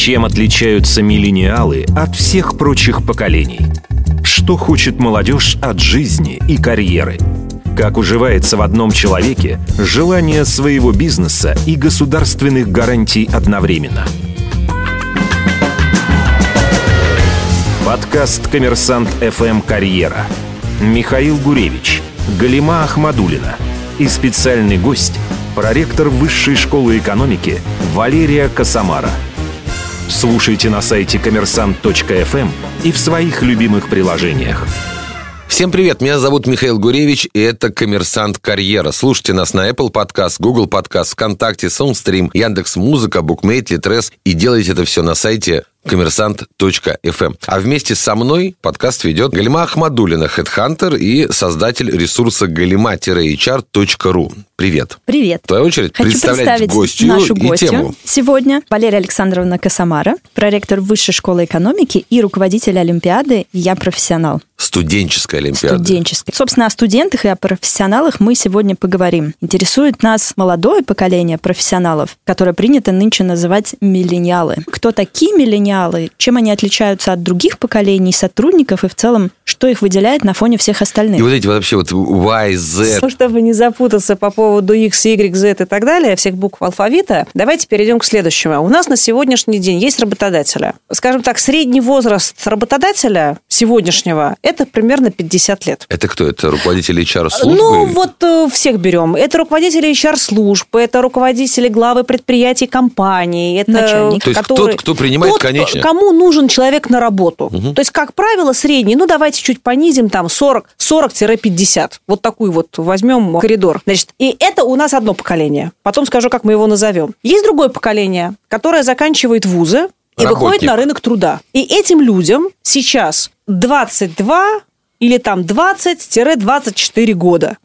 Чем отличаются миллениалы от всех прочих поколений? Что хочет молодежь от жизни и карьеры? Как уживается в одном человеке желание своего бизнеса и государственных гарантий одновременно? Подкаст «Коммерсант ФМ Карьера». Михаил Гуревич, Галима Ахмадулина и специальный гость – проректор Высшей школы экономики Валерия Косомара – Слушайте на сайте коммерсант.фм и в своих любимых приложениях. Всем привет, меня зовут Михаил Гуревич, и это «Коммерсант Карьера». Слушайте нас на Apple Podcast, Google Podcast, ВКонтакте, Soundstream, Яндекс Музыка, Букмейт, Литрес. И делайте это все на сайте коммерсант.фм. А вместе со мной подкаст ведет Галима Ахмадулина, хедхантер и создатель ресурса galima-hr.ru. Привет. Привет. В твою очередь Хочу представлять представить гостью нашу и гостью тему. сегодня. Валерия Александровна Косомара, проректор Высшей школы экономики и руководитель Олимпиады «Я профессионал». Студенческая олимпиада. Студенческой. Собственно, о студентах и о профессионалах мы сегодня поговорим. Интересует нас молодое поколение профессионалов, которое принято нынче называть миллениалы. Кто такие миллениалы? Чем они отличаются от других поколений сотрудников и в целом, что их выделяет на фоне всех остальных? И вот эти вообще вот Y, Z. Ну, Чтобы не запутаться по поводу X, Y, Z и так далее, всех букв алфавита, давайте перейдем к следующему. У нас на сегодняшний день есть работодателя. Скажем так, средний возраст работодателя сегодняшнего – это примерно 50 лет. Это кто? Это руководитель HR-службы? Ну, вот э, всех берем. Это руководители HR-служб, это руководители главы предприятий, компаний. Это Начальник. То есть которые- тот, кто принимает тот, конечное. Кому нужен человек на работу. То есть, как правило, средний, ну, давайте чуть понизим, там, 40, 40-50. Вот такой вот возьмем коридор. Значит, и это у нас одно поколение. Потом скажу, как мы его назовем. Есть другое поколение, которое заканчивает вузы и выходит на рынок труда. И этим людям сейчас 22 или там 20-24 года.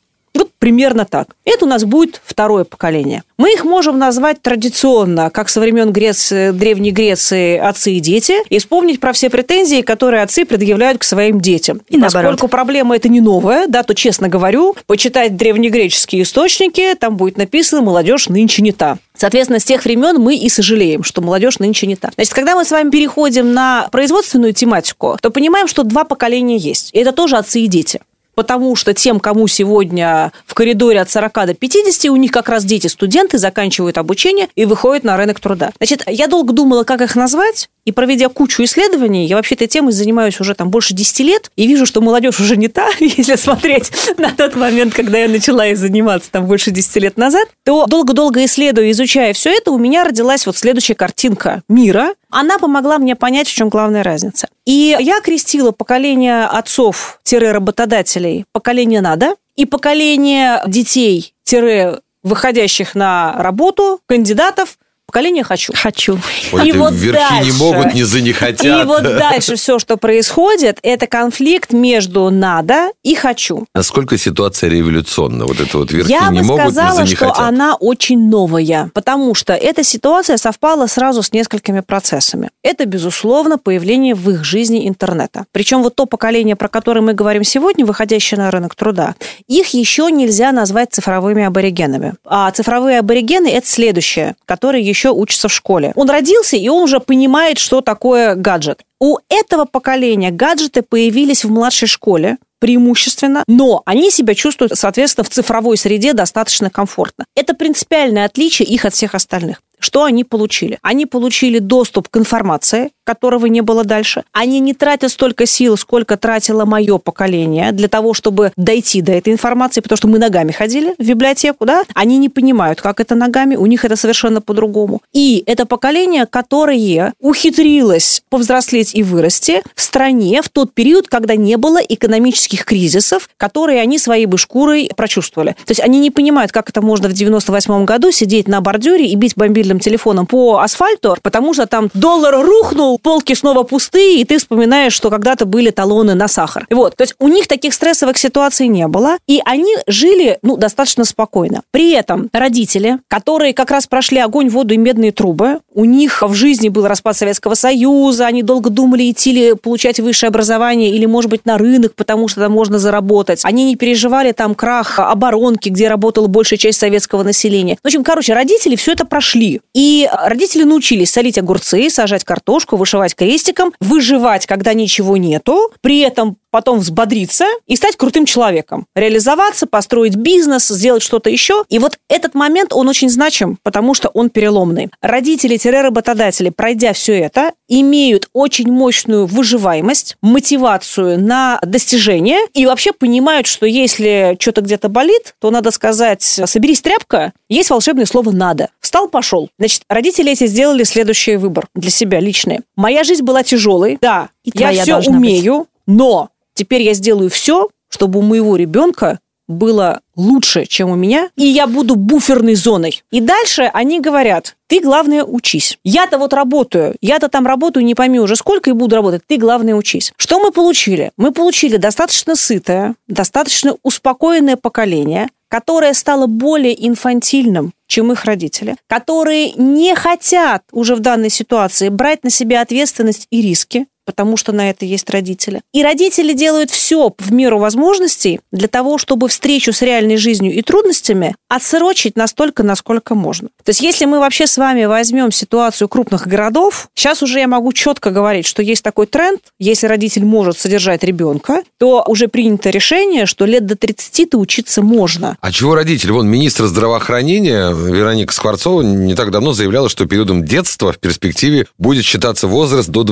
Примерно так. Это у нас будет второе поколение. Мы их можем назвать традиционно, как со времен Греции, Древней Греции, отцы и дети, и вспомнить про все претензии, которые отцы предъявляют к своим детям. И наоборот. Поскольку проблема это не новая, да, то, честно говорю, почитать древнегреческие источники, там будет написано «молодежь нынче не та». Соответственно, с тех времен мы и сожалеем, что молодежь нынче не та. Значит, когда мы с вами переходим на производственную тематику, то понимаем, что два поколения есть. И это тоже отцы и дети. Потому что тем, кому сегодня в коридоре от 40 до 50, у них как раз дети студенты заканчивают обучение и выходят на рынок труда. Значит, я долго думала, как их назвать, и проведя кучу исследований, я вообще этой темой занимаюсь уже там больше 10 лет, и вижу, что молодежь уже не та, если смотреть на тот момент, когда я начала ей заниматься там больше 10 лет назад, то долго-долго исследуя, изучая все это, у меня родилась вот следующая картинка мира. Она помогла мне понять, в чем главная разница. И я крестила поколение отцов-работодателей поколение «надо» и поколение детей-выходящих на работу, кандидатов, поколение «хочу». Хочу. Вот И вот верхи не дальше. могут, не за не хотят. И вот дальше все, что происходит, это конфликт между «надо» и «хочу». Насколько ситуация революционна? Вот это вот верхи Я не бы могут, сказала, не за не что хотят. она очень новая, потому что эта ситуация совпала сразу с несколькими процессами. Это, безусловно, появление в их жизни интернета. Причем вот то поколение, про которое мы говорим сегодня, выходящее на рынок труда, их еще нельзя назвать цифровыми аборигенами. А цифровые аборигены – это следующее, которые еще учатся в школе. Он родился, и он уже понимает, что такое гаджет. У этого поколения гаджеты появились в младшей школе, преимущественно, но они себя чувствуют, соответственно, в цифровой среде достаточно комфортно. Это принципиальное отличие их от всех остальных. Что они получили? Они получили доступ к информации, которого не было дальше. Они не тратят столько сил, сколько тратило мое поколение для того, чтобы дойти до этой информации, потому что мы ногами ходили в библиотеку, да? Они не понимают, как это ногами, у них это совершенно по-другому. И это поколение, которое ухитрилось повзрослеть и вырасти в стране в тот период, когда не было экономических кризисов, которые они своей бы шкурой прочувствовали. То есть они не понимают, как это можно в 98 году сидеть на бордюре и бить мобильным телефоном по асфальту, потому что там доллар рухнул, полки снова пустые, и ты вспоминаешь, что когда-то были талоны на сахар. Вот, то есть у них таких стрессовых ситуаций не было, и они жили, ну, достаточно спокойно. При этом родители, которые как раз прошли огонь, воду и медные трубы, у них в жизни был распад Советского Союза, они долго думали, идти ли получать высшее образование или, может быть, на рынок, потому что там можно заработать. Они не переживали там крах оборонки, где работала большая часть советского населения. В общем, короче, родители все это прошли. И родители научились солить огурцы, сажать картошку, вышивать крестиком, выживать, когда ничего нету, при этом потом взбодриться и стать крутым человеком. Реализоваться, построить бизнес, сделать что-то еще. И вот этот момент, он очень значим, потому что он переломный. Родители-работодатели, пройдя все это, имеют очень мощную выживаемость, мотивацию на достижение и вообще понимают, что если что-то где-то болит, то надо сказать «соберись, тряпка», есть волшебное слово «надо». Встал, пошел. Значит, родители эти сделали следующий выбор для себя личный. Моя жизнь была тяжелой, да, И я все умею, но теперь я сделаю все, чтобы у моего ребенка было лучше, чем у меня, и я буду буферной зоной. И дальше они говорят, ты, главное, учись. Я-то вот работаю, я-то там работаю, не пойми уже сколько и буду работать, ты, главное, учись. Что мы получили? Мы получили достаточно сытое, достаточно успокоенное поколение, которое стало более инфантильным, чем их родители, которые не хотят уже в данной ситуации брать на себя ответственность и риски, потому что на это есть родители. И родители делают все в меру возможностей для того, чтобы встречу с реальной жизнью и трудностями отсрочить настолько, насколько можно. То есть если мы вообще с вами возьмем ситуацию крупных городов, сейчас уже я могу четко говорить, что есть такой тренд, если родитель может содержать ребенка, то уже принято решение, что лет до 30-то учиться можно. А чего родители? Вон министр здравоохранения Вероника Скворцова не так давно заявляла, что периодом детства в перспективе будет считаться возраст до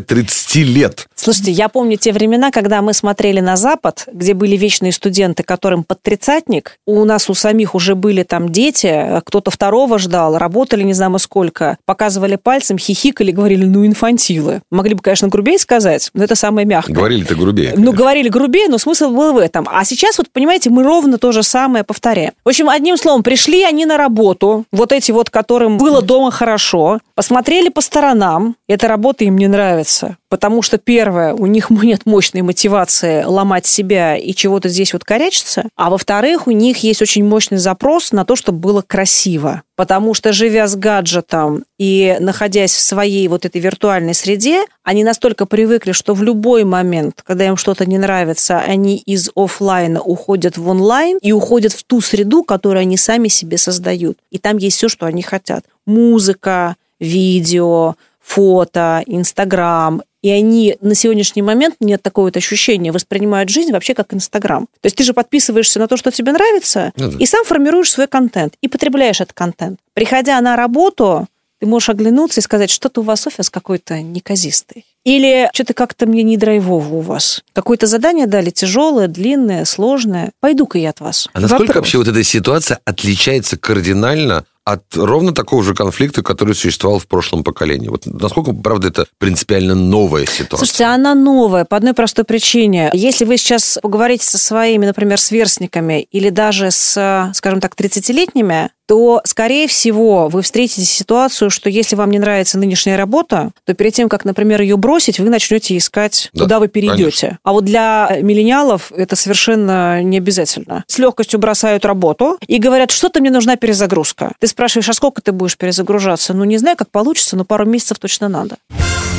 25-30 лет. Слушайте, я помню те времена, когда мы смотрели на Запад, где были вечные студенты, которым под тридцатник. У нас у самих уже были там дети, кто-то второго ждал, работали не знаю сколько, показывали пальцем, хихикали, говорили, ну, инфантилы. Могли бы, конечно, грубее сказать, но это самое мягкое. Говорили-то грубее. Ну, говорили грубее, но смысл был в этом. А сейчас, вот, понимаете, мы ровно то же самое повторяем. В общем, одним словом, пришли они на работу, вот эти вот, которым было дома хорошо, посмотрели по сторонам, эта работа им не нравится. Потому что, первое, у них нет мощной мотивации ломать себя и чего-то здесь вот корячиться. А во-вторых, у них есть очень мощный запрос на то, чтобы было красиво. Потому что, живя с гаджетом и находясь в своей вот этой виртуальной среде, они настолько привыкли, что в любой момент, когда им что-то не нравится, они из офлайна уходят в онлайн и уходят в ту среду, которую они сами себе создают. И там есть все, что они хотят. Музыка, видео, фото, Инстаграм. И они на сегодняшний момент, нет такого вот ощущения, воспринимают жизнь вообще как Инстаграм. То есть ты же подписываешься на то, что тебе нравится, Ну да. и сам формируешь свой контент, и потребляешь этот контент. Приходя на работу, ты можешь оглянуться и сказать, что-то у вас офис какой-то неказистый. Или что-то как-то мне не драйвово у вас. Какое-то задание дали тяжелое, длинное, сложное. Пойду-ка я от вас. А насколько Вопрос. вообще вот эта ситуация отличается кардинально от ровно такого же конфликта, который существовал в прошлом поколении? Вот насколько, правда, это принципиально новая ситуация? Слушайте, она новая по одной простой причине. Если вы сейчас поговорите со своими, например, сверстниками или даже с, скажем так, 30-летними, то, скорее всего, вы встретите ситуацию, что если вам не нравится нынешняя работа, то перед тем, как, например, ее бросить, вы начнете искать, Да, куда вы перейдете. конечно. А вот для миллениалов это совершенно не обязательно. С легкостью бросают работу и говорят, что-то мне нужна перезагрузка. Ты спрашиваешь, а сколько ты будешь перезагружаться? Ну, не знаю, как получится, но пару месяцев точно надо.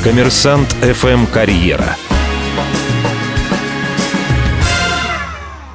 Коммерсант ФМ «Карьера».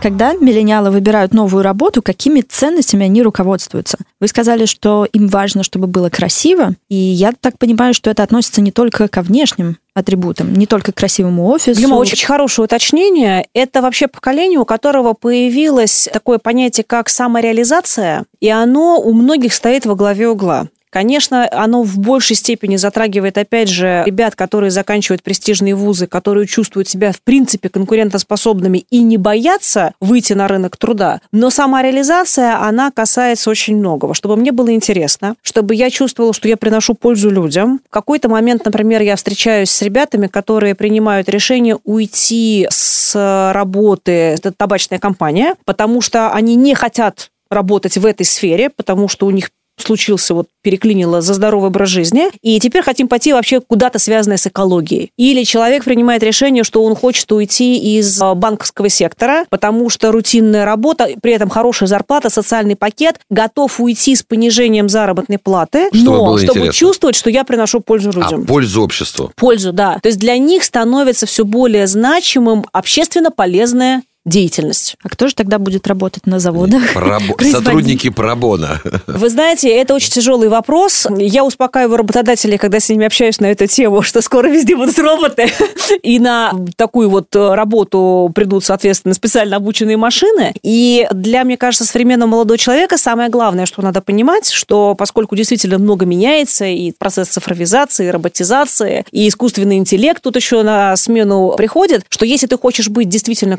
Когда миллениалы выбирают новую работу, какими ценностями они руководствуются? Вы сказали, что им важно, чтобы было красиво, и я так понимаю, что это относится не только ко внешним атрибутам, не только к красивому офису. Дима, очень хорошее уточнение. Это вообще поколение, у которого появилось такое понятие, как самореализация, и оно у многих стоит во главе угла. Конечно, оно в большей степени затрагивает, опять же, ребят, которые заканчивают престижные вузы, которые чувствуют себя, в принципе, конкурентоспособными и не боятся выйти на рынок труда. Но сама реализация, она касается очень многого. Чтобы мне было интересно, чтобы я чувствовала, что я приношу пользу людям. В какой-то момент, например, я встречаюсь с ребятами, которые принимают решение уйти с работы, это табачная компания, потому что они не хотят работать в этой сфере, потому что у них случился, вот переклинило за здоровый образ жизни, и теперь хотим пойти вообще куда-то связанное с экологией. Или человек принимает решение, что он хочет уйти из а, банковского сектора, потому что рутинная работа, при этом хорошая зарплата, социальный пакет, готов уйти с понижением заработной платы, Чтобы но чтобы интересно. чувствовать, что я приношу пользу людям А пользу обществу? пользу, да. То есть для них становится все более значимым общественно полезное деятельность. А кто же тогда будет работать на заводах? Пробо- Сотрудники пробона. Вы знаете, это очень тяжелый вопрос. Я успокаиваю работодателей, когда с ними общаюсь на эту тему, что скоро везде будут роботы, и на такую вот работу придут, соответственно, специально обученные машины. И для, мне кажется, современного молодого человека самое главное, что надо понимать, что поскольку действительно много меняется, и процесс цифровизации, и роботизации, и искусственный интеллект тут еще на смену приходит, что если ты хочешь быть действительно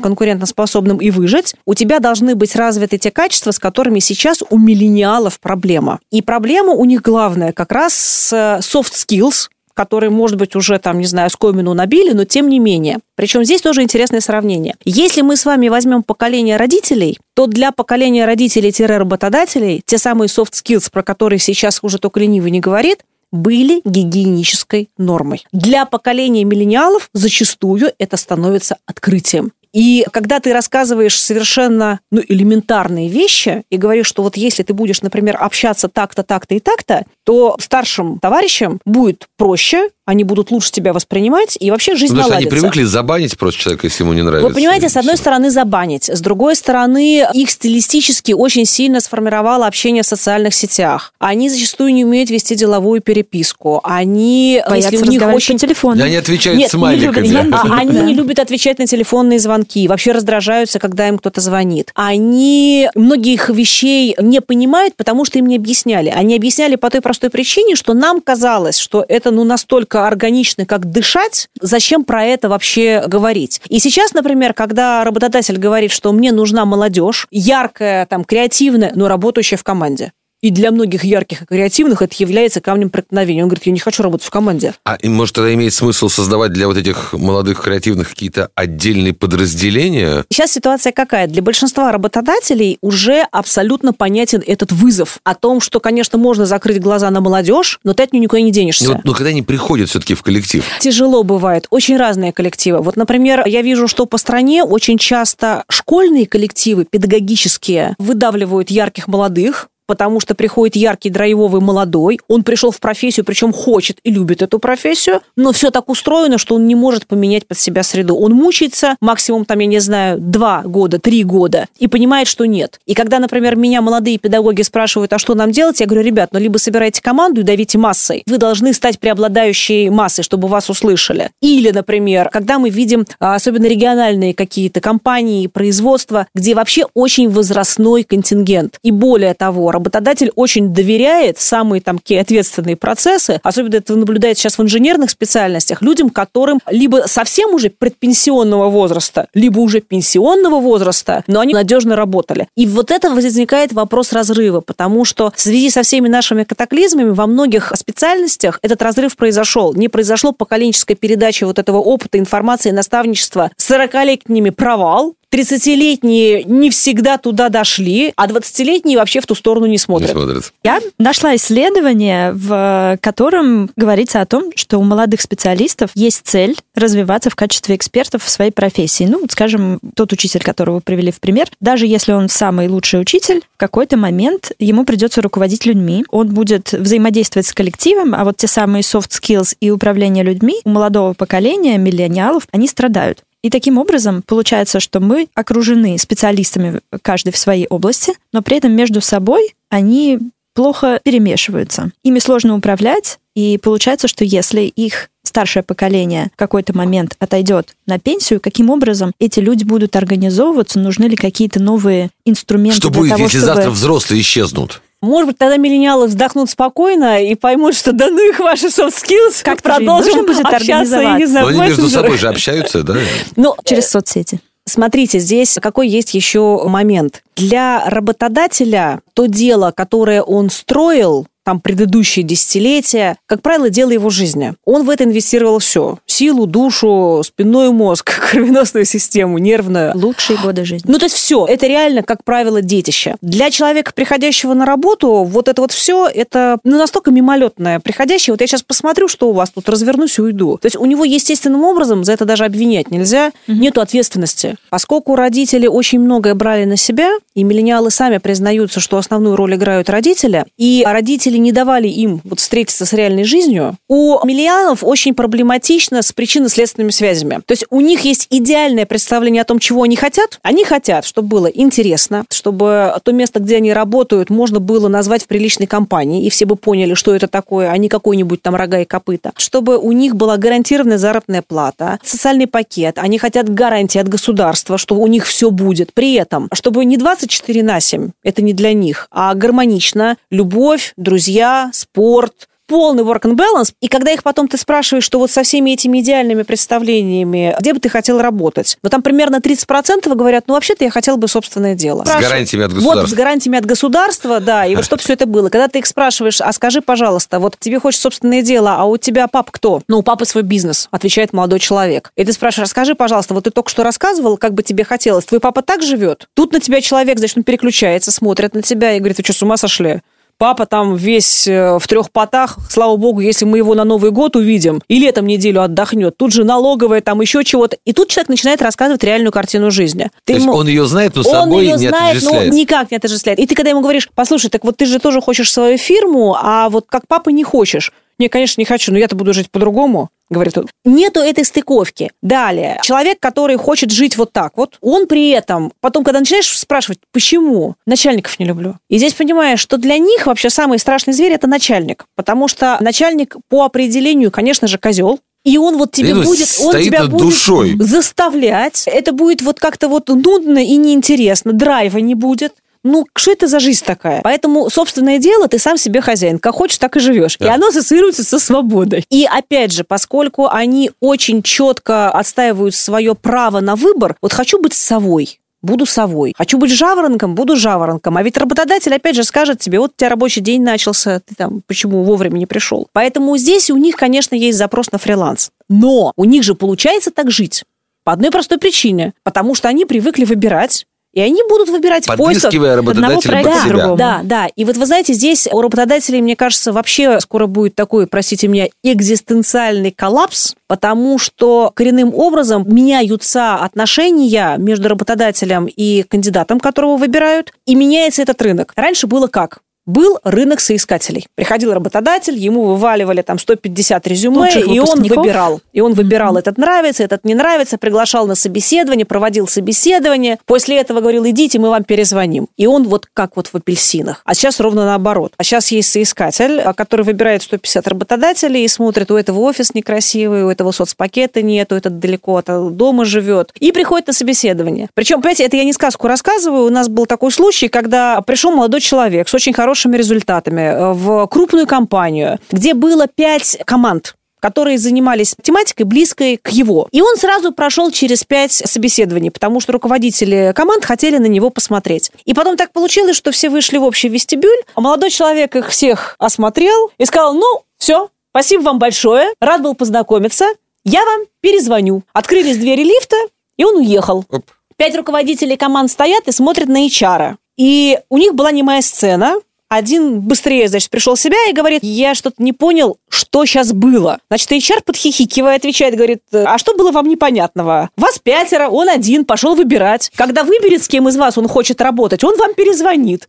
конкурентоспособным и выжить, у тебя должны быть развиты те качества, с которыми сейчас у миллениалов проблема. И проблема у них главная как раз с soft skills, которые, может быть, уже там, не знаю, скомину набили, но тем не менее. Причем здесь тоже интересное сравнение. Если мы с вами возьмем поколение родителей, то для поколения родителей-работодателей те самые soft skills, про которые сейчас уже только ленивый не говорит, были гигиенической нормой. Для поколения миллениалов зачастую это становится открытием. И когда ты рассказываешь совершенно ну, элементарные вещи и говоришь, что вот если ты будешь, например, общаться так-то, так-то и так-то, то старшим товарищам будет проще, они будут лучше тебя воспринимать, и вообще жизнь ну, наладится. они привыкли забанить просто человека, если ему не нравится. Вы понимаете, с одной стороны забанить, с другой стороны их стилистически очень сильно сформировало общение в социальных сетях. Они зачастую не умеют вести деловую переписку. Они, Боятся если у них очень... по телефону. Они отвечают Нет, смайликами. Не любят, они не любят отвечать на телефонные звонки, вообще раздражаются, когда им кто-то звонит. Они многих вещей не понимают, потому что им не объясняли. Они объясняли по той простой причине, что нам казалось, что это ну настолько органично, как дышать, зачем про это вообще говорить? И сейчас, например, когда работодатель говорит, что мне нужна молодежь, яркая, там, креативная, но работающая в команде. И для многих ярких и креативных это является камнем преткновения. Он говорит, я не хочу работать в команде. А может, тогда имеет смысл создавать для вот этих молодых креативных какие-то отдельные подразделения? Сейчас ситуация какая? Для большинства работодателей уже абсолютно понятен этот вызов о том, что, конечно, можно закрыть глаза на молодежь, но ты от нее никуда не денешься. Ну, вот, но когда они приходят все-таки в коллектив? Тяжело бывает. Очень разные коллективы. Вот, например, я вижу, что по стране очень часто школьные коллективы педагогические выдавливают ярких молодых, потому что приходит яркий, драйвовый, молодой, он пришел в профессию, причем хочет и любит эту профессию, но все так устроено, что он не может поменять под себя среду. Он мучается максимум, там, я не знаю, два года, три года, и понимает, что нет. И когда, например, меня молодые педагоги спрашивают, а что нам делать, я говорю, ребят, ну либо собирайте команду и давите массой, вы должны стать преобладающей массой, чтобы вас услышали. Или, например, когда мы видим а, особенно региональные какие-то компании, производства, где вообще очень возрастной контингент. И более того, работодатель очень доверяет самые там какие ответственные процессы, особенно это наблюдается сейчас в инженерных специальностях, людям, которым либо совсем уже предпенсионного возраста, либо уже пенсионного возраста, но они надежно работали. И вот это возникает вопрос разрыва, потому что в связи со всеми нашими катаклизмами во многих специальностях этот разрыв произошел. Не произошло поколенческой передачи вот этого опыта, информации, наставничества. 40-летними провал, 30-летние не всегда туда дошли, а 20-летние вообще в ту сторону не смотрят. Не смотрят. Я нашла исследование, в котором говорится о том, что у молодых специалистов есть цель развиваться в качестве экспертов в своей профессии. Ну, скажем, тот учитель, которого вы привели в пример, даже если он самый лучший учитель, в какой-то момент ему придется руководить людьми, он будет взаимодействовать с коллективом, а вот те самые soft skills и управление людьми у молодого поколения, миллениалов, они страдают. И таким образом получается, что мы окружены специалистами каждый в своей области, но при этом между собой они плохо перемешиваются. Ими сложно управлять, и получается, что если их старшее поколение в какой-то момент отойдет на пенсию, каким образом эти люди будут организовываться, нужны ли какие-то новые инструменты Что для будет, того, если чтобы... завтра взрослые исчезнут? Может быть, тогда миллениалы вздохнут спокойно и поймут, что да ну их ваши soft skills, Как продолжим будет общаться, я не знаю, Но они между собой же общаются, да? Ну, Через соцсети. Смотрите, здесь какой есть еще момент. Для работодателя то дело, которое он строил, там предыдущие десятилетия, как правило, дело его жизни. Он в это инвестировал все. Силу, душу, спинной мозг, кровеносную систему, нервную. Лучшие годы жизни. Ну, то есть все, это реально, как правило, детище. Для человека, приходящего на работу, вот это вот все, это ну, настолько мимолетное приходящее. Вот я сейчас посмотрю, что у вас тут, развернусь и уйду. То есть у него естественным образом, за это даже обвинять нельзя, нету ответственности. Поскольку родители очень многое брали на себя, и миллениалы сами признаются, что основную роль играют родители, и родители не давали им вот встретиться с реальной жизнью, у миллениалов очень проблематично с причинно-следственными связями. То есть у них есть идеальное представление о том, чего они хотят. Они хотят, чтобы было интересно, чтобы то место, где они работают, можно было назвать в приличной компании, и все бы поняли, что это такое, а не какой-нибудь там рога и копыта. Чтобы у них была гарантированная заработная плата, социальный пакет. Они хотят гарантии от государства, что у них все будет. При этом, чтобы не 24 на 7, это не для них, а гармонично, любовь, друзья, спорт, полный work and balance, и когда их потом ты спрашиваешь, что вот со всеми этими идеальными представлениями, где бы ты хотел работать, ну там примерно 30% говорят, ну вообще-то я хотел бы собственное дело. С гарантиями от государства. Вот, с гарантиями от государства, да, и вот чтобы все это было. Когда ты их спрашиваешь, а скажи, пожалуйста, вот тебе хочется собственное дело, а у тебя папа кто? Ну, у папы свой бизнес, отвечает молодой человек. И ты спрашиваешь, а скажи, пожалуйста, вот ты только что рассказывал, как бы тебе хотелось, твой папа так живет? Тут на тебя человек, значит, он переключается, смотрит на тебя и говорит, вы что, с ума сошли? Папа там весь э, в трех потах, слава богу, если мы его на Новый год увидим, и летом неделю отдохнет, тут же налоговая, там еще чего-то. И тут человек начинает рассказывать реальную картину жизни. Ты То ему... есть он ее знает, но он собой ее не знает, отождествляет. но никак не отождествляет. И ты когда ему говоришь, послушай, так вот ты же тоже хочешь свою фирму, а вот как папа не хочешь. Не, конечно, не хочу, но я-то буду жить по-другому говорит он. Нету этой стыковки. Далее, человек, который хочет жить вот так вот, он при этом, потом, когда начинаешь спрашивать, почему, начальников не люблю. И здесь понимаешь, что для них вообще самый страшный зверь – это начальник. Потому что начальник по определению, конечно же, козел, и он вот тебе И будет, он тебя будет душой. заставлять. Это будет вот как-то вот нудно и неинтересно. Драйва не будет. Ну, что это за жизнь такая? Поэтому собственное дело, ты сам себе хозяин. Как хочешь, так и живешь. Да. И оно ассоциируется со свободой. И опять же, поскольку они очень четко отстаивают свое право на выбор, вот хочу быть совой, буду совой. Хочу быть жаворонком, буду жаворонком. А ведь работодатель опять же скажет тебе, вот у тебя рабочий день начался, ты там почему вовремя не пришел. Поэтому здесь у них, конечно, есть запрос на фриланс. Но у них же получается так жить. По одной простой причине. Потому что они привыкли выбирать и они будут выбирать Подыскивая одного проекта под себя. да, да. И вот вы знаете, здесь у работодателей, мне кажется, вообще скоро будет такой, простите меня, экзистенциальный коллапс, потому что коренным образом меняются отношения между работодателем и кандидатом, которого выбирают, и меняется этот рынок. Раньше было как? Был рынок соискателей. Приходил работодатель, ему вываливали там 150 резюме, и он выбирал. И он выбирал, этот нравится, этот не нравится, приглашал на собеседование, проводил собеседование. После этого говорил, идите, мы вам перезвоним. И он вот как вот в апельсинах. А сейчас ровно наоборот. А сейчас есть соискатель, а, который выбирает 150 работодателей и смотрит, у этого офис некрасивый, у этого соцпакета нет, у этот далеко от дома живет. И приходит на собеседование. Причем, понимаете, это я не сказку рассказываю. У нас был такой случай, когда пришел молодой человек с очень хорошими результатами э, в крупную компанию, где было пять команд которые занимались тематикой, близкой к его. И он сразу прошел через пять собеседований, потому что руководители команд хотели на него посмотреть. И потом так получилось, что все вышли в общий вестибюль, а молодой человек их всех осмотрел и сказал, ну, все, спасибо вам большое, рад был познакомиться, я вам перезвоню. Открылись двери лифта, и он уехал. Оп. Пять руководителей команд стоят и смотрят на HR. И у них была немая сцена. Один быстрее, значит, пришел в себя и говорит, я что-то не понял, что сейчас было. Значит, HR подхихикивая, отвечает, говорит, а что было вам непонятного? Вас пятеро, он один, пошел выбирать. Когда выберет, с кем из вас он хочет работать, он вам перезвонит.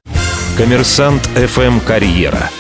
Коммерсант ФМ «Карьера».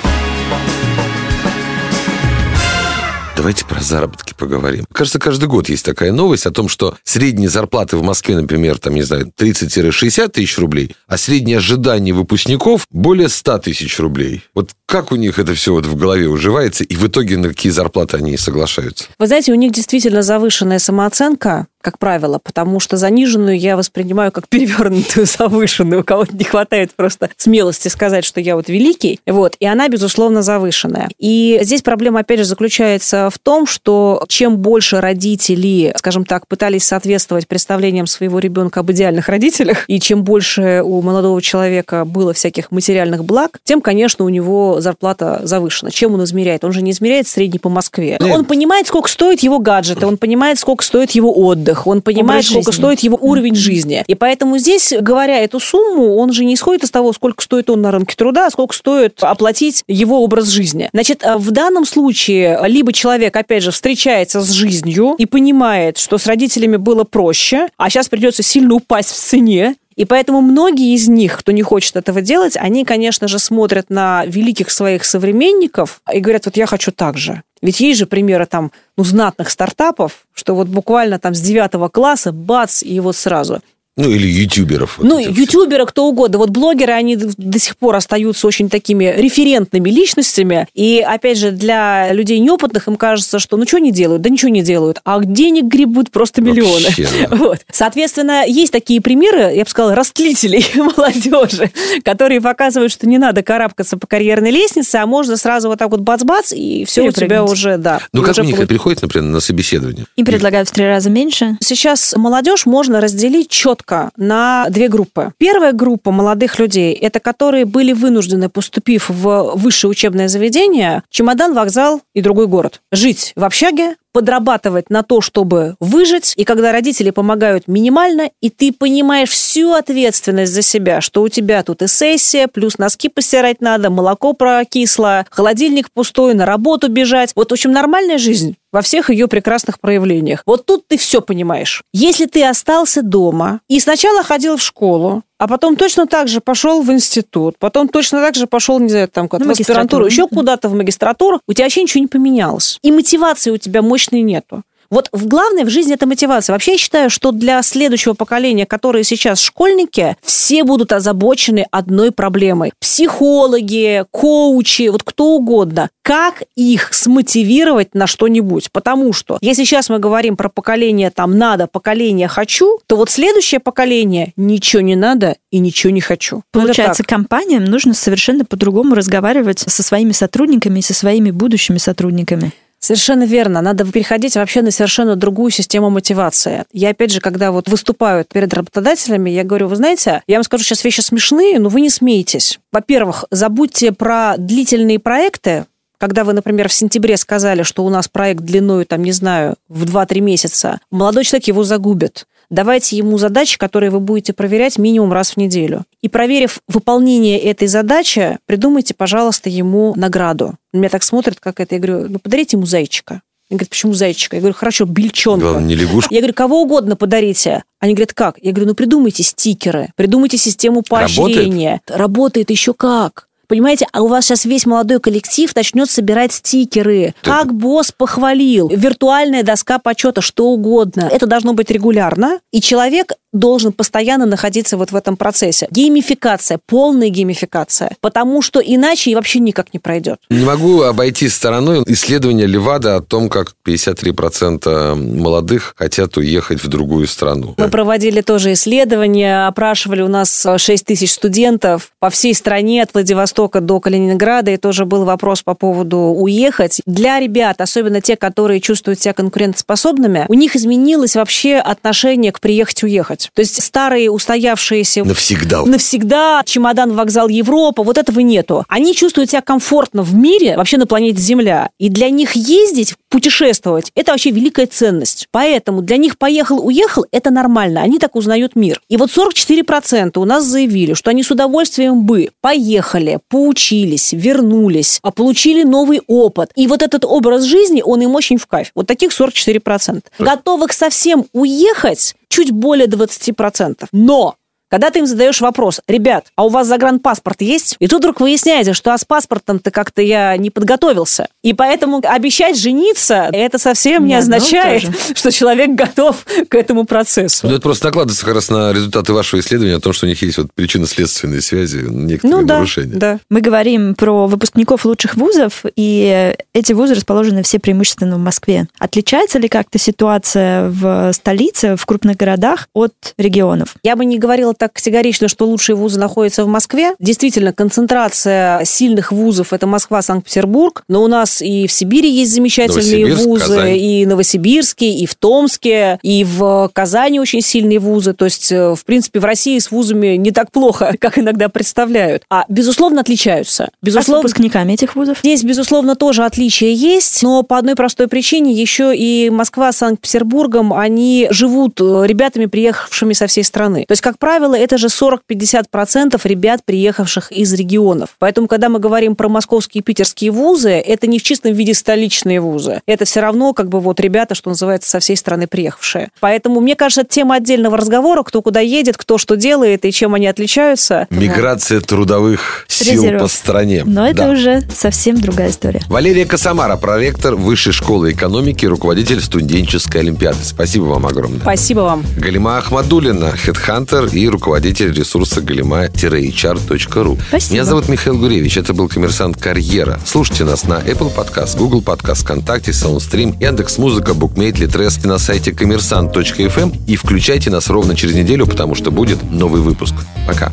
Давайте про заработки поговорим. Кажется, каждый год есть такая новость о том, что средние зарплаты в Москве, например, там, не знаю, 30-60 тысяч рублей, а средние ожидания выпускников более 100 тысяч рублей. Вот как у них это все вот в голове уживается, и в итоге на какие зарплаты они соглашаются? Вы знаете, у них действительно завышенная самооценка, как правило, потому что заниженную я воспринимаю как перевернутую завышенную. У кого-то не хватает просто смелости сказать, что я вот великий. Вот. И она, безусловно, завышенная. И здесь проблема, опять же, заключается в том, что чем больше родители, скажем так, пытались соответствовать представлениям своего ребенка об идеальных родителях, и чем больше у молодого человека было всяких материальных благ, тем, конечно, у него зарплата завышена. Чем он измеряет? Он же не измеряет средний по Москве. Нет. Он понимает, сколько стоит его гаджеты, он понимает, сколько стоит его отдых, он понимает, сколько жизни. стоит его уровень жизни. И поэтому здесь, говоря эту сумму, он же не исходит из того, сколько стоит он на рынке труда, а сколько стоит оплатить его образ жизни. Значит, э, в данном случае либо человек, опять же, встречается с жизнью и понимает, что с родителями было проще, а сейчас придется сильно упасть в цене, и поэтому многие из них, кто не хочет этого делать, они, конечно же, смотрят на великих своих современников и говорят, вот я хочу так же. Ведь есть же примеры там, ну, знатных стартапов, что вот буквально там с девятого класса, бац, и вот сразу. Ну, или ютуберов. Вот ну, ютуберы, кто угодно. Вот блогеры, они до сих пор остаются очень такими референтными личностями. И, опять же, для людей неопытных им кажется, что ну, что они делают? Да ничего не делают. А денег гребут просто миллионы. Вообще, да. вот. Соответственно, есть такие примеры, я бы сказала, растлителей молодежи, которые показывают, что не надо карабкаться по карьерной лестнице, а можно сразу вот так вот бац-бац, и все у тебя уже, да. Ну, как них получ... приходит, например, на собеседование? И предлагают в три раза меньше. Сейчас молодежь можно разделить четко четко на две группы. Первая группа молодых людей – это которые были вынуждены, поступив в высшее учебное заведение, чемодан, вокзал и другой город. Жить в общаге, подрабатывать на то, чтобы выжить, и когда родители помогают минимально, и ты понимаешь всю ответственность за себя, что у тебя тут и сессия, плюс носки постирать надо, молоко прокисло, холодильник пустой, на работу бежать. Вот, в общем, нормальная жизнь во всех ее прекрасных проявлениях. Вот тут ты все понимаешь. Если ты остался дома и сначала ходил в школу, а потом точно так же пошел в институт, потом точно так же пошел, не знаю, там, ну, в аспирантуру, еще куда-то в магистратуру, у тебя вообще ничего не поменялось. И мотивации у тебя мощной нету. Вот в главное в жизни это мотивация. Вообще я считаю, что для следующего поколения, которые сейчас школьники, все будут озабочены одной проблемой. Психологи, коучи, вот кто угодно. Как их смотивировать на что-нибудь? Потому что если сейчас мы говорим про поколение там надо, поколение хочу, то вот следующее поколение ничего не надо и ничего не хочу. Получается, компаниям нужно совершенно по-другому разговаривать со своими сотрудниками и со своими будущими сотрудниками. Совершенно верно. Надо переходить вообще на совершенно другую систему мотивации. Я, опять же, когда вот выступаю перед работодателями, я говорю, вы знаете, я вам скажу сейчас вещи смешные, но вы не смеетесь. Во-первых, забудьте про длительные проекты, когда вы, например, в сентябре сказали, что у нас проект длиной, там, не знаю, в 2-3 месяца, молодой человек его загубит. Давайте ему задачи, которые вы будете проверять минимум раз в неделю. И проверив выполнение этой задачи, придумайте, пожалуйста, ему награду. Меня так смотрит, как это. Я говорю, ну, подарите ему зайчика. Они говорят, почему зайчика? Я говорю, хорошо, бельчонка. Главное, не лягушка. Я говорю, кого угодно подарите. Они говорят, как? Я говорю, ну придумайте стикеры, придумайте систему поощрения. Работает, Работает еще как. Понимаете, а у вас сейчас весь молодой коллектив начнет собирать стикеры. Да. Как босс похвалил, виртуальная доска почета, что угодно. Это должно быть регулярно, и человек должен постоянно находиться вот в этом процессе. Геймификация, полная геймификация, потому что иначе и вообще никак не пройдет. Не могу обойти стороной исследование Левада о том, как 53% молодых хотят уехать в другую страну. Мы проводили тоже исследование, опрашивали у нас 6 тысяч студентов по всей стране от Владивостока до Калининграда, и тоже был вопрос по поводу уехать. Для ребят, особенно те, которые чувствуют себя конкурентоспособными, у них изменилось вообще отношение к приехать-уехать делать. То есть старые устоявшиеся... Навсегда. Навсегда, чемодан, вокзал Европа, вот этого нету. Они чувствуют себя комфортно в мире, вообще на планете Земля. И для них ездить, путешествовать, это вообще великая ценность. Поэтому для них поехал-уехал, это нормально. Они так узнают мир. И вот 44% у нас заявили, что они с удовольствием бы поехали, поучились, вернулись, а получили новый опыт. И вот этот образ жизни, он им очень в кайф. Вот таких 44%. Готовых совсем уехать чуть более 20%. Но когда ты им задаешь вопрос, ребят, а у вас загранпаспорт есть? И тут вдруг выясняется, что а с паспортом-то как-то я не подготовился. И поэтому обещать жениться, это совсем не, не означает, что человек готов к этому процессу. Ну, это просто накладывается как раз на результаты вашего исследования о том, что у них есть вот причинно-следственные связи, некоторые ну, да, нарушения. Да. Мы говорим про выпускников лучших вузов, и эти вузы расположены все преимущественно в Москве. Отличается ли как-то ситуация в столице, в крупных городах от регионов? Я бы не говорила так категорично, что лучшие вузы находятся в Москве. Действительно, концентрация сильных вузов – это Москва, Санкт-Петербург. Но у нас и в Сибири есть замечательные вузы, Казань. и в Новосибирске, и в Томске, и в Казани очень сильные вузы. То есть, э, в принципе, в России с вузами не так плохо, как иногда представляют. А, безусловно, отличаются. Безусловно, а с выпускниками этих вузов? Здесь, безусловно, тоже отличия есть, но по одной простой причине еще и Москва с Санкт-Петербургом, они живут э, ребятами, приехавшими со всей страны. То есть, как правило, правило, это же 40-50% ребят, приехавших из регионов. Поэтому, когда мы говорим про московские и питерские вузы, это не в чистом виде столичные вузы. Это все равно как бы вот ребята, что называется, со всей страны приехавшие. Поэтому, мне кажется, это тема отдельного разговора, кто куда едет, кто что делает и чем они отличаются. Миграция трудовых сил Резервов. по стране. Но это Да. уже совсем другая история. Валерия Косомара, проректор Высшей школы экономики, руководитель студенческой олимпиады. Спасибо вам огромное. Спасибо вам. Галима Ахмадулина, хедхантер и руководитель ресурса galima-hr.ru. Спасибо. Меня зовут Михаил Гуревич, это был «Коммерсант Карьера». Слушайте нас на Apple Podcast, Google Podcast, ВКонтакте, Soundstream, Яндекс.Музыка, Букмейт, Литрес и на сайте коммерсант.фм и включайте нас ровно через неделю, потому что будет новый выпуск. Пока.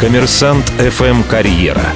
Коммерсант ФМ Карьера.